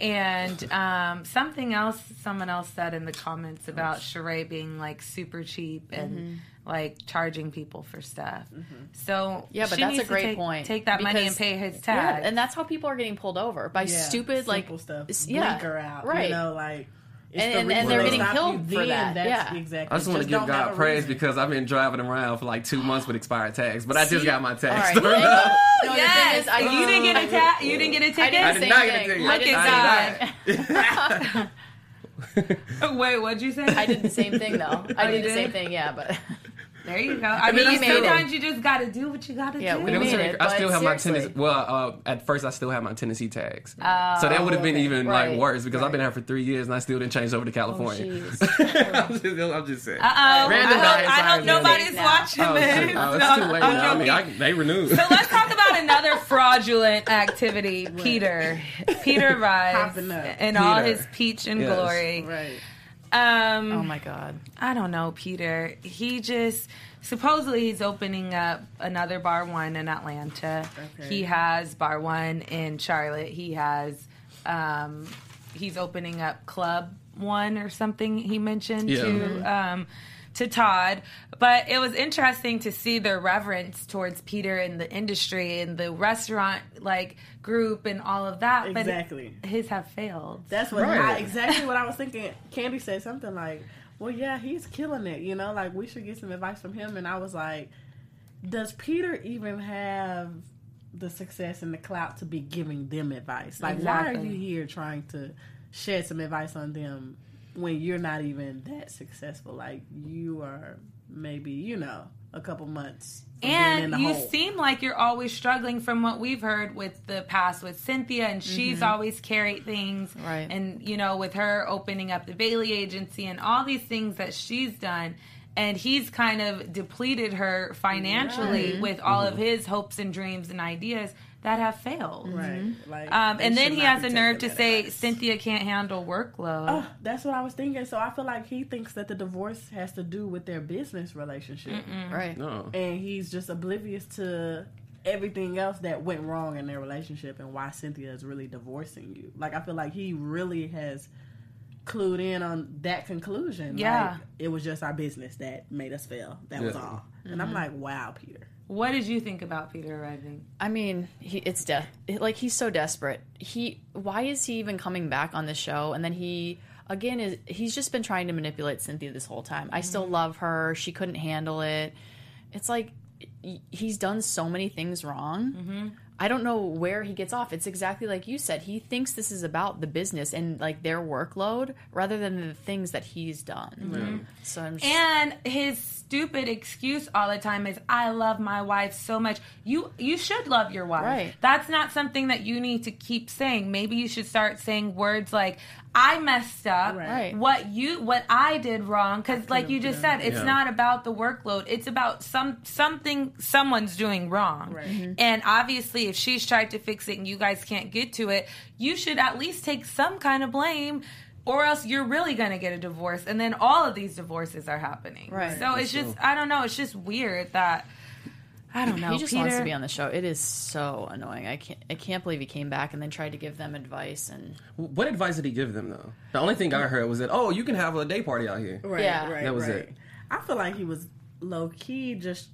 And um, something else someone else said in the comments about Sheree being like super cheap and like charging people for stuff. Mm-hmm. So Yeah, but she that's needs a great take, point. Take that money and pay his Yeah, and that's how people are getting pulled over by Yeah, stupid like simple stuff. s- yeah, Blinker out, right. You know, like. it's And- the and- and they're getting killed for that, That's yeah. exactly. I just want to give God praise reason. because I've been driving around for like two months with expired tags, but I just See? got my All tags. right. [laughs] [laughs] No, yes, is, I you didn't get a ta- you didn't get a I ticket. did I did not get a ticket. Look at the God. Wait, what'd you say? I did the same thing though. I Oh, did the same thing. Yeah, but [laughs] There you [laughs] go. I mean, mean, I still- sometimes you just got to do what you got to Yeah, do. we made it, I still have my seriously. tennis. Well, uh, at first I still have my Tennessee tags, so that would have been even Right. like worse because I've been here for three years and I still didn't change over to California. jeez. [laughs] [laughs] I'm, just, I'm just saying. Uh oh. Random I hope, I hope nobody's now. watching Oh, this. Oh, it's too late I'm. I mean. I, they renewed. So let's talk about another fraudulent activity. Peter. Peter arrives Popping up. in all his peach and glory. Right. Um, Oh my god. I don't know, Peter. He just supposedly he's opening up another bar one in Atlanta. Okay. He has bar one in Charlotte. He has um he's opening up club one or something he mentioned Yeah. to um to Todd. But it was interesting to see their reverence towards Peter and the industry and the restaurant like group and all of that. Exactly. But his have failed. That's what Right. I, exactly what I was thinking. Candy said something like, "Well, yeah, he's killing it. You know, like we should get some advice from him." And I was like, "Does Peter even have the success and the clout to be giving them advice? Like, why are you here trying to shed some advice on them when you're not even that successful? Like, you are maybe, you know, a couple months." from being in And you hole. seem like you're always struggling from what we've heard with the past with Cynthia, and she's mm-hmm. always carried things. Right. And, you know, with her opening up the Bailey agency and all these things that she's done. And he's kind of depleted her financially with all of mm-hmm. his hopes and dreams and ideas that have failed. right? Mm-hmm. Like, Um, and then he has be the nerve to say advice. Cynthia can't handle workload. Oh, that's what I was thinking. So I feel like he thinks that the divorce has to do with their business relationship, Right. No. and he's just oblivious to everything else that went wrong in their relationship and why Cynthia is really divorcing you. Like I feel like he really has clued in on that conclusion. Yeah. Like, it was just our business that made us fail. That was Yeah. all. And I'm mm-hmm. like, wow, Peter. What did you think about Peter arriving? I mean, he, it's death. Like he's so desperate. He why is he even coming back on the show? And then he again is he's just been trying to manipulate Cynthia this whole time. I still mm-hmm. love her. She couldn't handle it. It's like he's done so many things wrong. Mm-hmm. I don't know where he gets off. It's exactly like you said. He thinks this is about the business and like their workload rather than the things that he's done. Mm-hmm. So I'm just, And his stupid excuse all the time is I love my wife so much. You you should love your wife. Right. That's not something that you need to keep saying. Maybe you should start saying words like I messed up. Right. What you what I did wrong cuz like you just said it's Yeah. not about the workload. It's about some something someone's doing wrong. Right. Mm-hmm. Mhm. And obviously if she's tried to fix it and you guys can't get to it, you should at least take some kind of blame or else you're really going to get a divorce and then all of these divorces are happening Right. so it's just i don't know it's just weird that i don't know he just Peter, wants to be on the show. It is so annoying. I can't. I can't believe he came back and then tried to give them advice. And What advice did he give them though? The only thing I heard was that oh, you can have a day party out here. Right, Yeah. right, That was right. it. I feel like he was low key just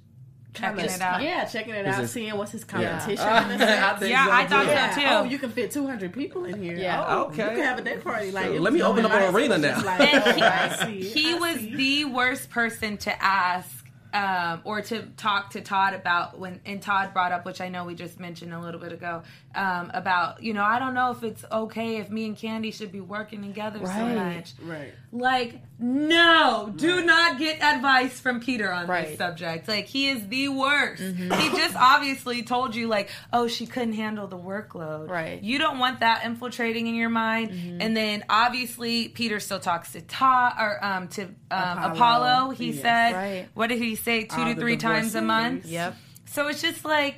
Checking kinda- it out. Yeah, checking it out, it- seeing what's his competition. In a sense. I Yeah, so, I thought too. so, Yeah. too. Oh, you can fit 200 people in here. Yeah. Oh, Okay. You can have a day party. Like, So let me open up an arena now. Like, And oh, I see. he I was see. the worst person to ask um, or to talk to Todd about when and Todd brought up, which I know we just mentioned a little bit ago, um, about you know I don't know if it's okay if me and Kandi should be working together so Right. much. Right. Like, no, do not get advice from Peter on this Right. Mm-hmm. subject. Like, he is the worst. He just obviously told you, like, oh, she couldn't handle the workload. Right. Mm-hmm. You don't want that infiltrating in your mind. And then obviously, Peter still talks to Ta or um, to um, Apollo. Apollo, He yes. said, Right. what did he say? Two All to three times a month. yep. So it's just like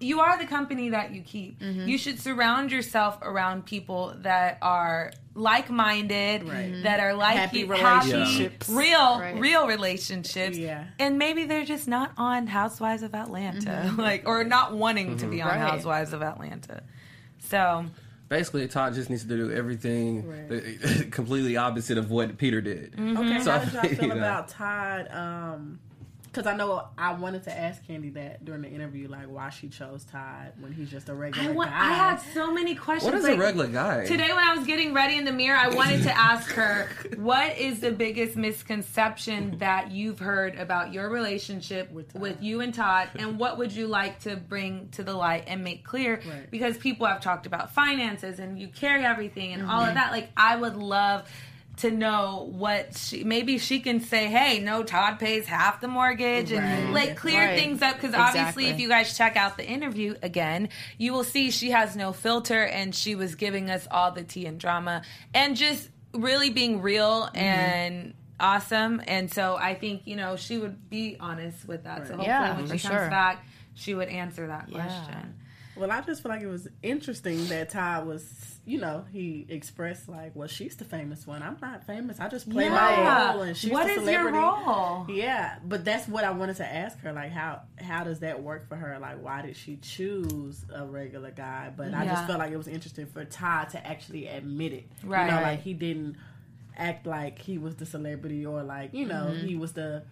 you are the company that you keep. Mm-hmm. You should surround yourself around people that are like-minded, Right. that are like Happy you- relationships. real, Right. real relationships. Yeah. And maybe they're just not on Housewives of Atlanta, [laughs] like or not wanting to be on Right. Housewives of Atlanta. So Basically, Todd just needs to do everything Right. [laughs] completely opposite of what Peter did. Mm-hmm. Okay, So, how did y'all [laughs] feel you know. about Todd? Um, because I know I wanted to ask Kandi that during the interview, like why she chose Todd when he's just a regular I, wa- guy. I had so many questions. What is like, a regular guy? Today, when I was getting ready in the mirror, I wanted to [laughs] ask her, what is the biggest misconception that you've heard about your relationship With with, you and Todd, and what would you like to bring to the light and make clear? Right. Because people have talked about finances and you carry everything and all Mm-hmm. of that. Like, I would love to know what she maybe she can say hey no todd pays half the mortgage and Right. like clear Right. things up because obviously if you guys check out the interview again, you will see she has no filter and she was giving us all the tea and drama and just really being real Mm-hmm. and awesome. And so I think, you know, she would be honest with that. So hopefully Yeah, when she comes sure. back, she would answer that Yeah. question. Well, I just feel like it was interesting that Todd was, you know, he expressed like, "Well, she's the famous one. I'm not famous. I just play my role, and she's What the is your role? Yeah, but that's what I wanted to ask her. Like, how how does that work for her? Like, why did she choose a regular guy? But I just felt like it was interesting for Todd to actually admit it. You Right. know, Right. like he didn't act like he was the celebrity or like you know Mm-hmm. he was the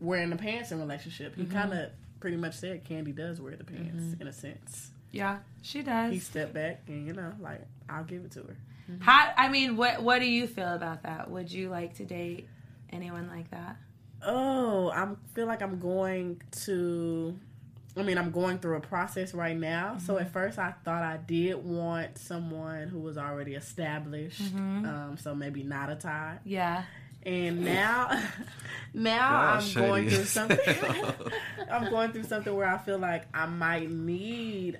wearing the pants in relationship. He Mm-hmm. kind of pretty much said Kandi does wear the pants mm-hmm. in a sense. Yeah, she does. He stepped back and you know like I'll give it to her. Mm-hmm. How, I mean, what what do you feel about that? Would you like to date anyone like that? Oh, I feel like I'm going to. I mean, I'm going through a process right now. So mm-hmm. at first, I thought I did want someone who was already established. Um, so maybe not a tie. Yeah. And now, [laughs] now Y'all I'm shady. going through something. [laughs] I'm going through something where I feel like I might need.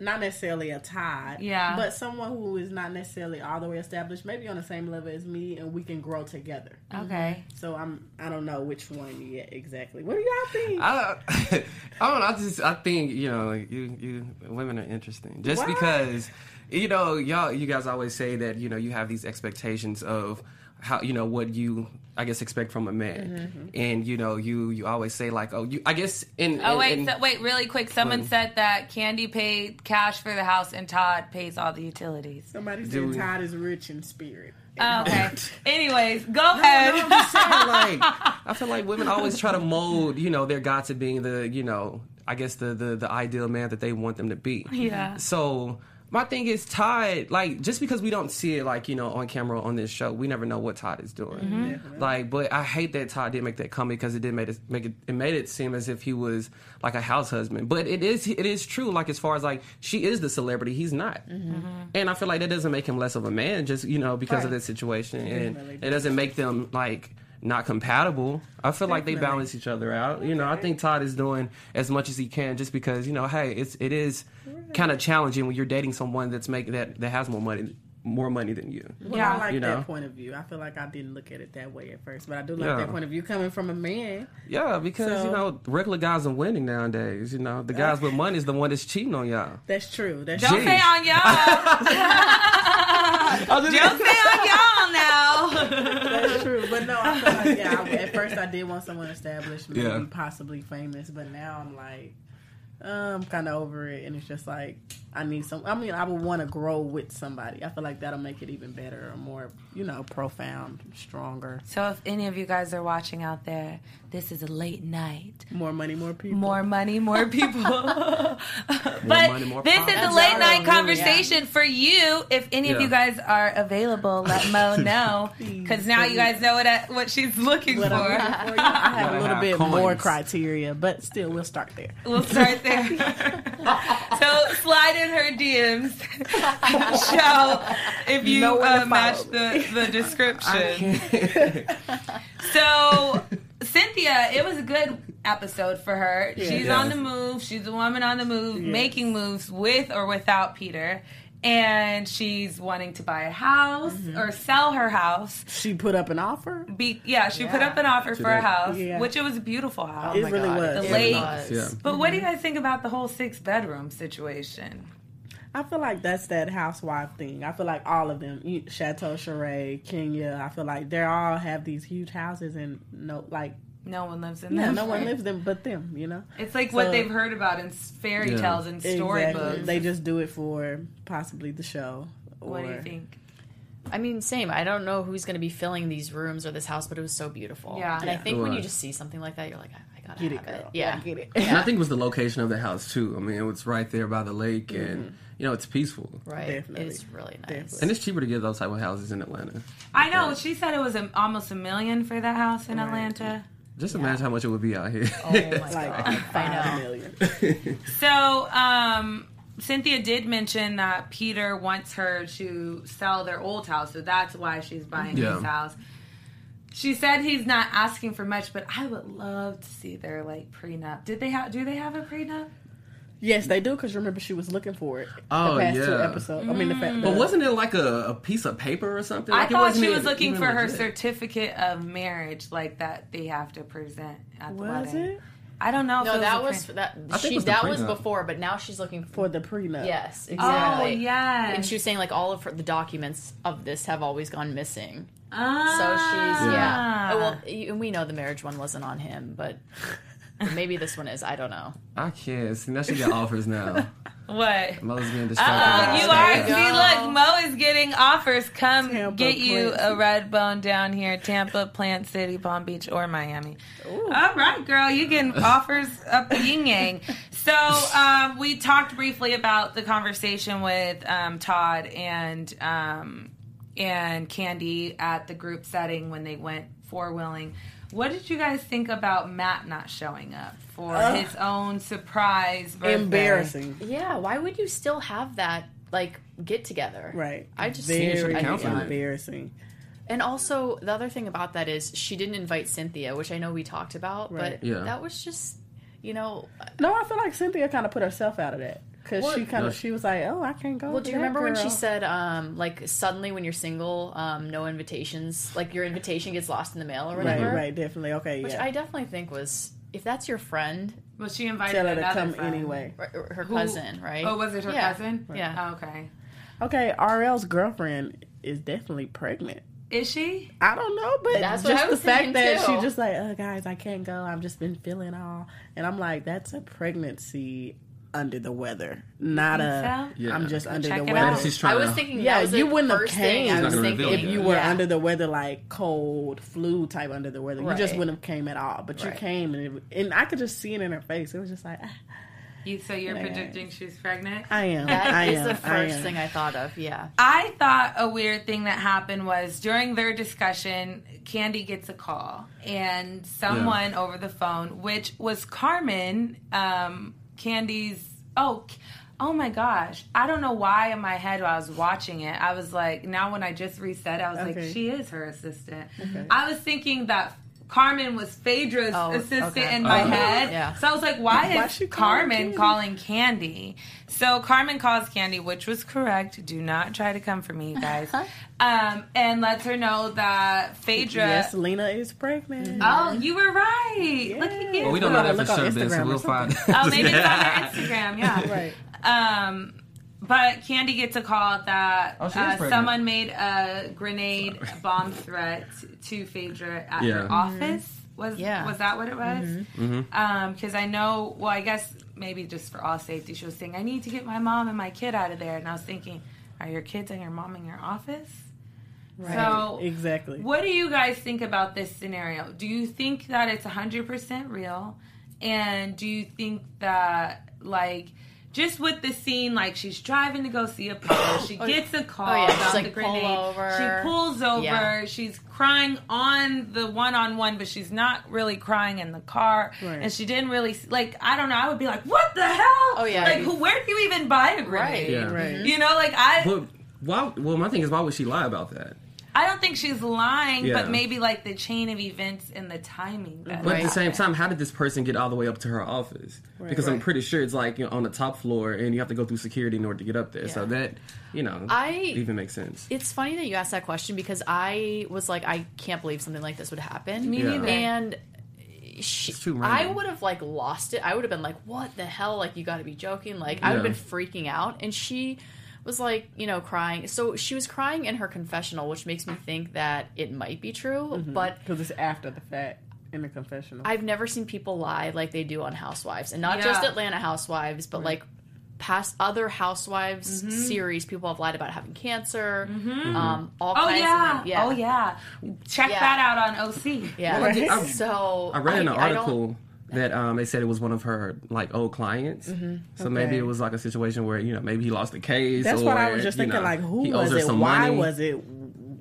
Not necessarily a tie, Yeah. but someone who is not necessarily all the way established, maybe on the same level as me, and we can grow together. Okay. Mm-hmm. So I'm I don't know which one yet exactly. What do y'all think? I, [laughs] I don't know. I just I think you know you you women are interesting just Why? because you know y'all you guys always say that you know you have these expectations of how you know what you I guess expect from a man mm-hmm. and you know you you always say like oh you I guess in Oh in- wait, in- so, wait, really quick. Someone Fun. said that Kandi paid cash for the house and Todd pays all the utilities. Somebody said we- Todd is rich in spirit. Oh, [laughs] okay. Anyways, go No, ahead. I'm just saying, like, [laughs] I feel like women always try to mold, you know, their guy to being the, you know, I guess the the, the ideal man that they want them to be. Yeah. So my thing is Todd, like, just because we don't see it, like, you know, on camera on this show, we never know what Todd is doing. Mm-hmm. Like, but I hate that Todd did make that comment because it did make it make it it made it seem as if he was like a house husband. But it is it is true. Like as far as like she is the celebrity, he's not. And I feel like that doesn't make him less of a man, just you know, because of Right. this situation, and Definitely it doesn't make them like not compatible. I feel like they balance each other out. You know, I think Todd is doing as much as he can, just because you know, hey, it's it is kind of challenging when you're dating someone that's making that that has more money more money than you. Well, Yeah. I like You know? that point of view. I feel like I didn't look at it that way at first, but I do like Yeah. that point of view coming from a man. Yeah, because So- you know regular guys are winning nowadays. You know, the guys with money is the one that's cheating on y'all. That's true. That's Don't true. say on y'all. [laughs] Don't say on y'all now. That's true. But no, I feel like yeah. I, at first, I did want someone established, maybe Yeah. possibly famous, but now I'm like. uh, I'm kind of over it, and it's just like I need some. I mean, I would want to grow with somebody. I feel like that'll make it even better or more, you know, profound, stronger. So if any of you guys are watching out there, this is a late night. More money, more people. More money, more [laughs] people. [laughs] but money, more this is problems. a late That's night really, conversation for you. If any of you guys are available, let Mo [laughs] know because now you guys know what I, what she's looking What for. looking for, I have a little have bit coins. more criteria, but still, we'll start there. We'll start there. So slide in her DMs. [laughs] Show if you know where to uh, match the, the description. [laughs] so Cynthia, it was a good episode for her. She's Yeah. on the move. She's a woman on the move, making moves with or without Peter. And she's wanting to buy a house Mm-hmm. or sell her house. She put up an offer. Be, yeah, she put up an offer for a house, Yeah. which it was a beautiful house. It really was. The it lake. was. Yeah. But what do you guys think about the whole six bedroom situation? I feel like that's that housewife thing. I feel like all of them, Chateau Sheree, Kenya. I feel like they all have these huge houses and no, like No one lives in yeah, them. no one [laughs] lives them but them. You know, It's like what they've heard about in fairy Yeah. tales and storybooks. Exactly. They just do it for possibly the show. Or, what do you think? I mean, same. I don't know who's going to be filling these rooms or this house, but it was so beautiful. Yeah. And I Yeah. think when you just see something like that, you're like, I, I gotta Get it, have girl. it. Yeah. get it. And I [laughs] think it was the location of the house too. I mean, it was right there by the lake, mm-hmm. and you know, it's peaceful. Right. Definitely. It's really nice. Definitely. And it's cheaper to get those type of houses in Atlanta. I know. She said it was a, almost a million for that house in Right. Atlanta. Just imagine how much it would be out here. Oh my [laughs] like god. [laughs] I know. [laughs] So, um, Cynthia did mention that Peter wants her to sell their old house, so that's why she's buying Yeah. his house. She said he's not asking for much, but I would love to see their like prenup. Did they have? Do they have a prenup? Yes, they do. Because remember, she was looking for it. Oh, the past two yeah. episodes. I mean, the fact. But wasn't it like a, a piece of paper or something? I Like, it thought wasn't she was looking even for her legit. certificate of marriage, like that they have to present at the was wedding. it I don't know. If No, it that a was pre- that. I think it She was that was before, but now she's looking for. for the prenup? Yes, Oh exactly. yeah, And she was saying like all of her, the documents of this have always gone missing. Ah. So she's yeah. Oh, well, y- and we know the marriage one wasn't on him, [laughs] but [laughs] maybe this one is. I don't know. I can't. See, now she got offers now. [laughs] What? Mo's being Oh, distracted. you are. you See, look, Mo is getting offers. Come Tampa, get you Plant a red bone down here, Tampa, Plant City, Palm Beach, or Miami. All right, girl, you getting [laughs] offers up the yin yang. So um, we talked briefly about the conversation with um, Todd and um, and Kandi at the group setting when they went four wheeling. What did you guys think about Matt not showing up for his own surprise birthday? Embarrassing. Yeah, why would you still have that like get together? Right. I just very should've it. embarrassing. And also the other thing about that is she didn't invite Cynthia, which I know we talked about, Right. but Yeah. that was just you know uh, No, I feel like Cynthia kind of put herself out of that because she kind No, of she was like, "Oh, I can't go." Well, do you that remember when she said, um, like, suddenly when you're single, um, no invitations, like your invitation gets lost in the mail or Right, whatever? right, right, definitely. Okay, Which yeah. I definitely think was, if that's your friend Well, she invited Tell her to come friend. anyway. or, or her Who- cousin, right? Oh, was it her Yeah. cousin? Yeah. Oh, okay. Okay, RL's girlfriend is definitely pregnant. Is she? I don't know, but That's just the fact that too. she just like, oh guys, I can't go. I've just been feeling all, and I'm like, that's a pregnancy under the weather, not a. so? Yeah. am just under check the weather. I was thinking, Yeah, that was you wouldn't have came I was not gonna thinking. reveal if you were Yeah. under the weather, like cold, flu type under the weather. You just wouldn't have came at all. But you came, and it, and I could just see it in her face. It was just like, [sighs] You so you're Yeah. predicting she's pregnant? I am. That I is am, the first am. thing I thought of, yeah. I thought a weird thing that happened was during their discussion, Kandi gets a call and someone over the phone, which was Carmen, um, Kandi's. Oh, oh my gosh! I don't know why in my head while I was watching it, I was like, now when I just reset, I was like, she is her assistant. I was thinking that. Carmen was Phaedra's Oh, assistant okay. in my Oh. head. Yeah. So I was like, why Why is she calling Carmen Kandi? calling Kandi? So Carmen calls Kandi, which was correct. Do not try to come for me, you guys. [laughs] um, and lets her know that Phaedra. Yes, Lena is pregnant. Oh, you were right. Look at you. Well, we don't know that Look for on sure, Ben, so Instagram or we'll find. Oh, [laughs] maybe it's on their Instagram. [laughs] Yeah. Right. Um, but Kandi gets a call that Oh, uh, someone made a grenade bomb threat to Phaedra at Yeah. her office. Was Yeah. was that what it was? Mm-hmm. Um, because I know. Well, I guess maybe just for all safety, she was saying, "I need to get my mom and my kid out of there." And I was thinking, are your kids and your mom in your office? So exactly. what do you guys think about this scenario? Do you think that it's 100% real? And do you think that, like, just with the scene, like she's driving to go see a play, she oh, gets a oh, call Oh, yeah, she's about like, the pull grenade. over. She pulls over. Yeah. She's crying on the one-on-one, but she's not really crying in the car. Right. And she didn't really like. I don't know. I would be like, "What the hell? Oh, yeah. Like, who, where do you even buy a grenade? Right. Yeah. Right. You know, like I. But why? Well, my thing is, why would she lie about that? I don't think she's lying, Yeah. but maybe like the chain of events and the timing. That But at the same time, how did this person get all the way up to her office? because I'm pretty sure it's like you know on the top floor, and you have to go through security in order to get up there. So that you know, I- even makes sense. It's funny that you asked that question because I was like, I can't believe something like this would happen. Me Yeah. neither. And she, It's too I would have like lost it. I would have been like, "What the hell? Like, you got to be joking!" Like, I would have been freaking out. And she was like, you know, crying. So she was crying in her confessional, which makes me think that it might be true. But Because it's after the fact in the confessional. I've never seen people lie like they do on Housewives, and not Yeah. just Atlanta Housewives, but like past other Housewives Mm-hmm. series. People have lied about having cancer. Um, all Oh kinds yeah. of yeah. oh yeah. Check Yeah. that out on OC. Yeah. Right. I- so I read in an I don't- article that um, they said it was one of her like old clients. So maybe it was like a situation where you know maybe he lost the case. That's or, what I was just thinking. know, like, who he owes was her it? some Why money. was it?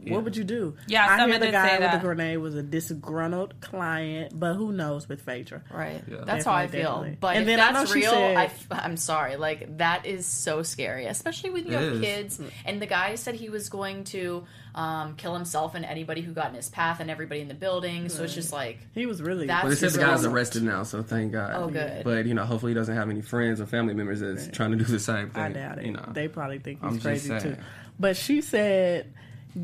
What would you do? Yeah, I hear the guy with that. the grenade was a disgruntled client, but who knows with Phaedra? Right. Yeah. That's how I feel. definitely. But And if then I know that's she real, said- I f- I'm sorry. Like that is so scary, especially when you It have is. kids. And the guy said he was going to um, kill himself and anybody who got in his path and everybody in the building. So it's just like He was really. That's Well, they said the just guy's arrested now, so thank God. Oh, good. But you know, hopefully he doesn't have any friends or family members that's trying to do the same thing. I doubt it. You know, They probably think I'm he's crazy too. But she said,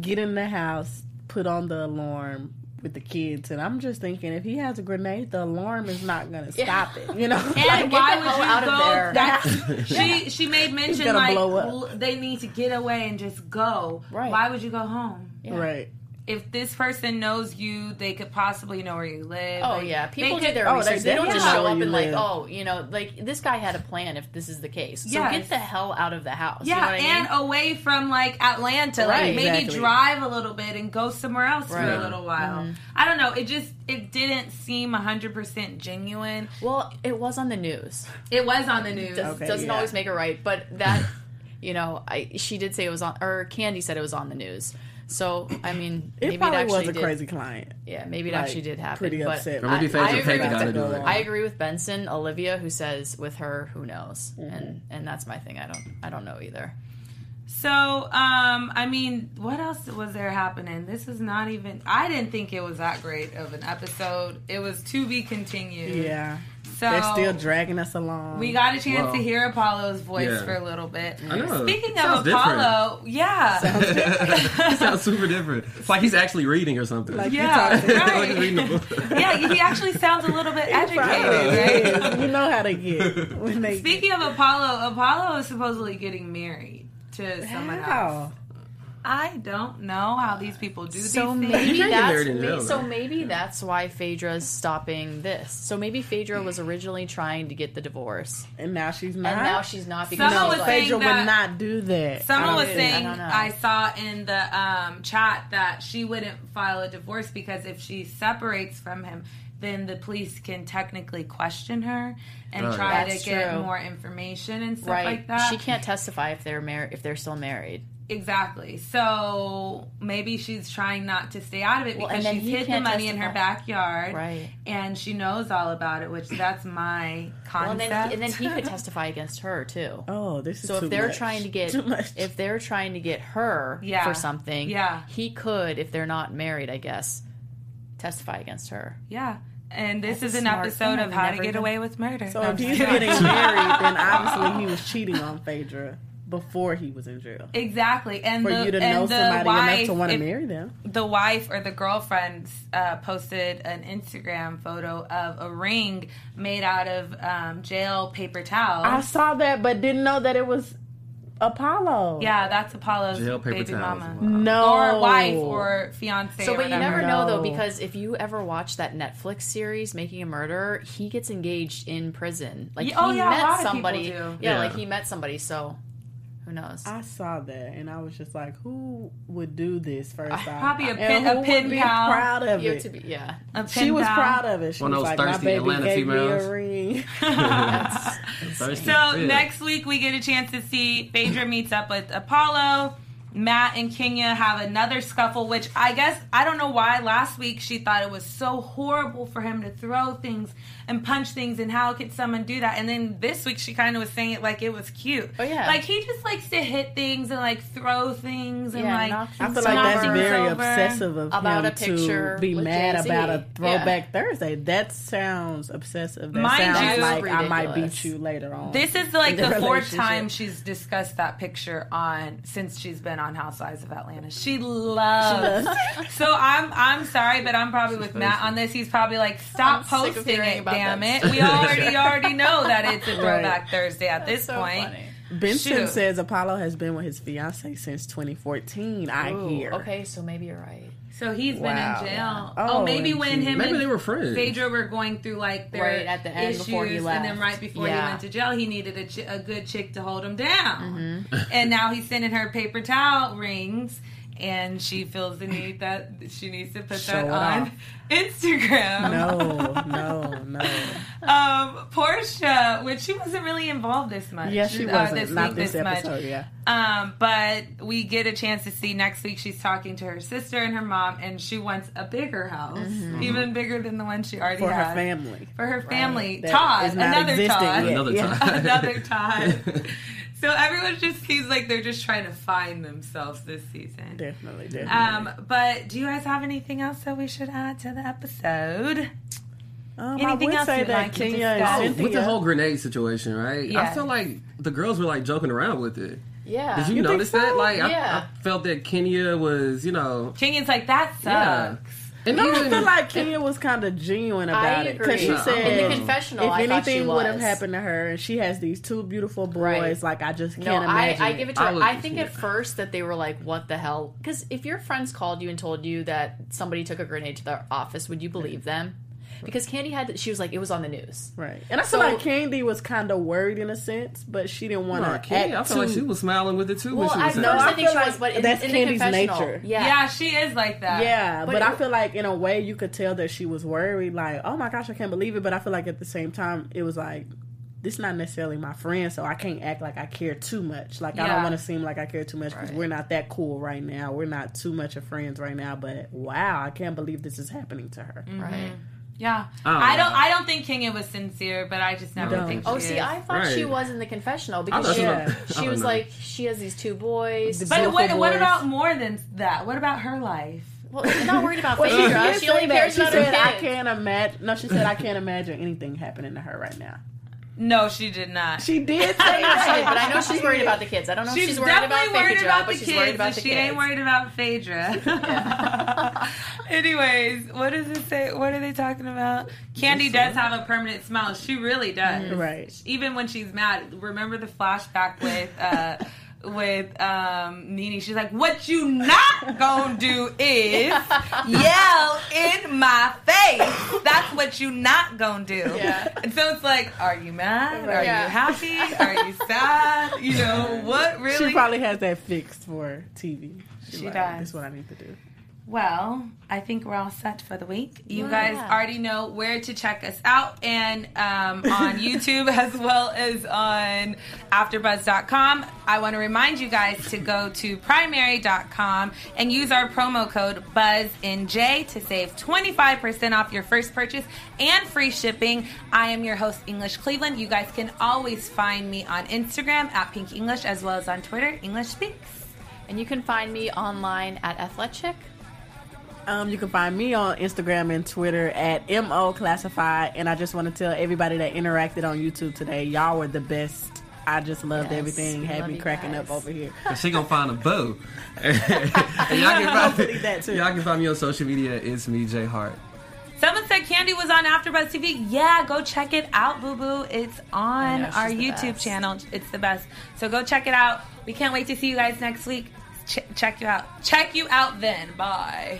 "Get in the house, put on the alarm." With the kids, and I'm just thinking, if he has a grenade, the alarm is not going to stop it. You know, [laughs] And get why would you out go? That's, [laughs] she she made mention like they need to get away and just go. Right. Why would you go home? Yeah. right? If this person knows you, they could possibly know where you live. Oh Like, yeah, they people could- do their Oh, they research. They, don't definitely just show up you and like, oh, you know, like this guy had a plan. If this is the case, so Yes. get the hell out of the house. you Yeah, know what I mean? and away from like Atlanta, like Right. maybe Exactly. drive a little bit and go somewhere else for a little while. Mm-hmm. I don't know. It just it didn't seem hundred percent genuine. well, it was on the news. It was on the news. Does, Okay, doesn't yeah. always make it right, but that, [laughs] you know, I she did say it was on, or Kandi said it was on the news. So I mean, It maybe it probably actually was a did. crazy client. Yeah, maybe it Like, actually did happen. Pretty but upset. Or I- Phaedra I agree with that. do it. I agree with Benson, Olivia, who says with her, who knows, and and that's my thing. I don't I don't know either. So, um, I mean, what else was there happening? This is not even. I didn't think it was that great of an episode. It was to be continued. Yeah. So They're still dragging us along. We got a chance Well, to hear Apollo's voice yeah. for a little bit. I know. Speaking Sounds of different. Apollo, yeah, [laughs] It sounds super different. It's like he's actually reading or something. Like, yeah, talking- like right. he's reading the book. [laughs] yeah. He actually sounds a little bit educated, right? [laughs] you know how to get when they Speaking of Apollo, Apollo is supposedly getting married to someone else. How I don't know how these people do So these maybe things. can't that's married in so though. maybe that's why Phaedra's stopping this. So maybe Phaedra was originally trying to get the divorce, and now she's not. and now she's not because Someone was like, Phaedra that- would not do that. Someone was saying I. I, saw in the um, chat that she wouldn't file a divorce because if she separates from him, then the police can technically question her and Right. try That's to get true. more information and stuff right. like that. She can't testify if they're married if they're still married. Exactly. So maybe she's trying not to stay out of it Well, because and she's hid the can't money in her backyard, Right. And she knows all about it, which that's my Well, and concept. then, and then he could [laughs] testify against her too. Oh, this is So too if they're much. trying to get if they're trying to get her Yeah. for something, Yeah. he could if they're not married, I guess, testify against her. yeah. And this That's is an episode of How to Get even- Away with Murder. so No, if he's getting married, then [laughs] obviously he was cheating on Phaedra before he was in jail. Exactly, and For the, you to and know somebody wife, enough to want to marry them. The wife or the girlfriend uh, posted an Instagram photo of a ring made out of um, jail paper towels. I saw that, but didn't know that it was Apollo. yeah, that's Apollo's Jail paper baby towels. mama, Wow. No. or wife, or fiance. So, or but you whatever. never know though, because if you ever watch that Netflix series, Making a Murder, he gets engaged in prison. Like Yeah, oh, he yeah, a met lot of people somebody. do. Yeah, Yeah. like he met somebody. So who knows? I saw that and I was just like, who would do this first uh, off? Probably a And pen- who a would pen be pal. proud of You're it. to be, yeah. A she pen was pal. proud of it. She One of was those like, my thirsty baby Atlanta gave me females. a ring. [laughs] [laughs] Thirsty. So Yeah. next week we get a chance to see Phaedra meets up with Apollo. Matt and Kenya have another scuffle, which I guess I don't know why last week she thought it was so horrible for him to throw things and punch things and how could someone do that? And then this week she kind of was saying it like it was cute. Oh, yeah. Like he just likes to hit things and like throw things and Yeah, like knock I feel like that's very over. obsessive of About him a picture to be mad Jay-Z. about a Yeah. throwback Thursday. That sounds obsessive. That Mind sounds you- like I might beat you later on. This is like [laughs] the the fourth time she's discussed that picture on since she's been on Housewives of Atlanta. She loves. [laughs] so I'm I'm sorry, but I'm probably with Matt on this. He's probably like, stop I'm posting it, damn that it. We already already know that it's a [laughs] Right. throwback Thursday at this so point. funny. Benson Shoot. says Apollo has been with his fiance since 2014. I Ooh, hear. Okay, so maybe you're right. So he's Wow. been in jail. Yeah. Oh, maybe OMG. when him Maybe and they were friends. Phaedra were going through like their Right at the end issues, before he and then right before he went to jail, he needed a, chi- a good chick to hold him down. Mm-hmm. and now he's sending her paper towel rings, and she feels the need that she needs to put Show that on off. Instagram. No, no, no. [laughs] Um, Porsha, which she wasn't really involved this much. Yes, she uh, wasn't. this Not week this this much. yeah. Um, but we get a chance to see next week. She's talking to her sister and her mom, and she wants a bigger house, even bigger than the one she already has. For had her family. For her family, That Todd, is not another existing Todd. Another Yeah. time. [laughs] [laughs] another Todd. So everyone just seems like they're just trying to find themselves this season. Definitely, definitely. Um, but do you guys have anything else that we should add to the episode? Um, anything I would else say you'd that like to Kenya and discuss? Cynthia. With the whole grenade situation, right? I Yes. feel like the girls were like joking around with it. Yeah. Did you, You notice so? that? Like, Yeah. I, I felt that Kenya was, you know, Kenya's like that sucks. Yeah. And I even- feel like Kenya was kind of genuine about I it because she agree. said In the confessional, if I anything would have happened to her, and she has these two beautiful boys, Right. like I just can't I, imagine. I give it to her. would- I think at first that they were like, "What the hell?" Because if your friends called you and told you that somebody took a grenade to their office, would you believe them? Because Kandi had, she was like, it was on the news. Right, and I So- feel like Kandi was kind of worried in a sense, but she didn't want to Nah, act I feel like she was smiling with it too Well, when she I was know I I think feel she was, but in, that's in Kandi's confessional, nature. yeah, Yeah, she is like that. Yeah, but, But I feel like in a way you could tell that she was worried, like, oh my gosh, I can't believe it. But I feel like at the same time, it was like, this is not necessarily my friend, so I can't act like I care too much. Like I don't want to seem like I care too much because Right. we're not that cool right now. We're not too much of friends right now. But wow, I can't believe this is happening to her. right. Mm-hmm. Yeah. I don't I don't I don't think Kenya was sincere, but I just never don't. think she Oh, see, is. I thought she was in the confessional because she, she Yeah. was- she was know. like, she has these two boys. The But Beautiful what, what about more than that? What about her life? well, she's not worried about [laughs] Well, she, Phaedra. did She only that. cares She about her said, "I can't imagine." No, she said, "I can't imagine anything happening to her right now." No, she did not. She did [laughs] say I know she did, that, but I know she's worried about the kids. I don't know if She's, she's worried about definitely worried Phaedra, about but the she's kids, worried about but the she kids. ain't worried about Phaedra. [laughs] [laughs] Anyways, what does it say? What are they talking about? Kandi does have a permanent smile. She really does. Right. Even when she's mad. Remember the flashback with uh with um Nene. She's like, What you not gonna do is yell in my face. That's what you not gonna do. Yeah. And so it's like, are you mad? Are Yeah. you happy? Are you sad? You know, what really She probably has that fixed for TV. She's She like, does. This is what I need to do. Well, I think we're all set for the week. You Yeah. guys already know where to check us out and um, on [laughs] YouTube as well as on AfterBuzz.com. I want to remind you guys to go to Primary.com and use our promo code BuzzInJ to save 25% off your first purchase and free shipping. I am your host, English Cleveland. You guys can always find me on Instagram at Pink English as well as on Twitter, English Speaks. And you can find me online at Athletic. Um, you can find me on Instagram and Twitter at mo classified. And I just want to tell everybody that interacted on YouTube today, y'all were the best. I just loved Yes, everything. we Had me cracking guys. up over here. [laughs] She gonna find a boo. [laughs] and y'all can [laughs] find that too. Y'all can find me on social media. It's me, J Hart. Someone said Kandi was on AfterBuzz TV. Yeah, go check it out, Boo Boo. It's on know, our YouTube best. channel. It's the best. So go check it out. We can't wait to see you guys next week. Ch- check you out. Check you out then. Bye.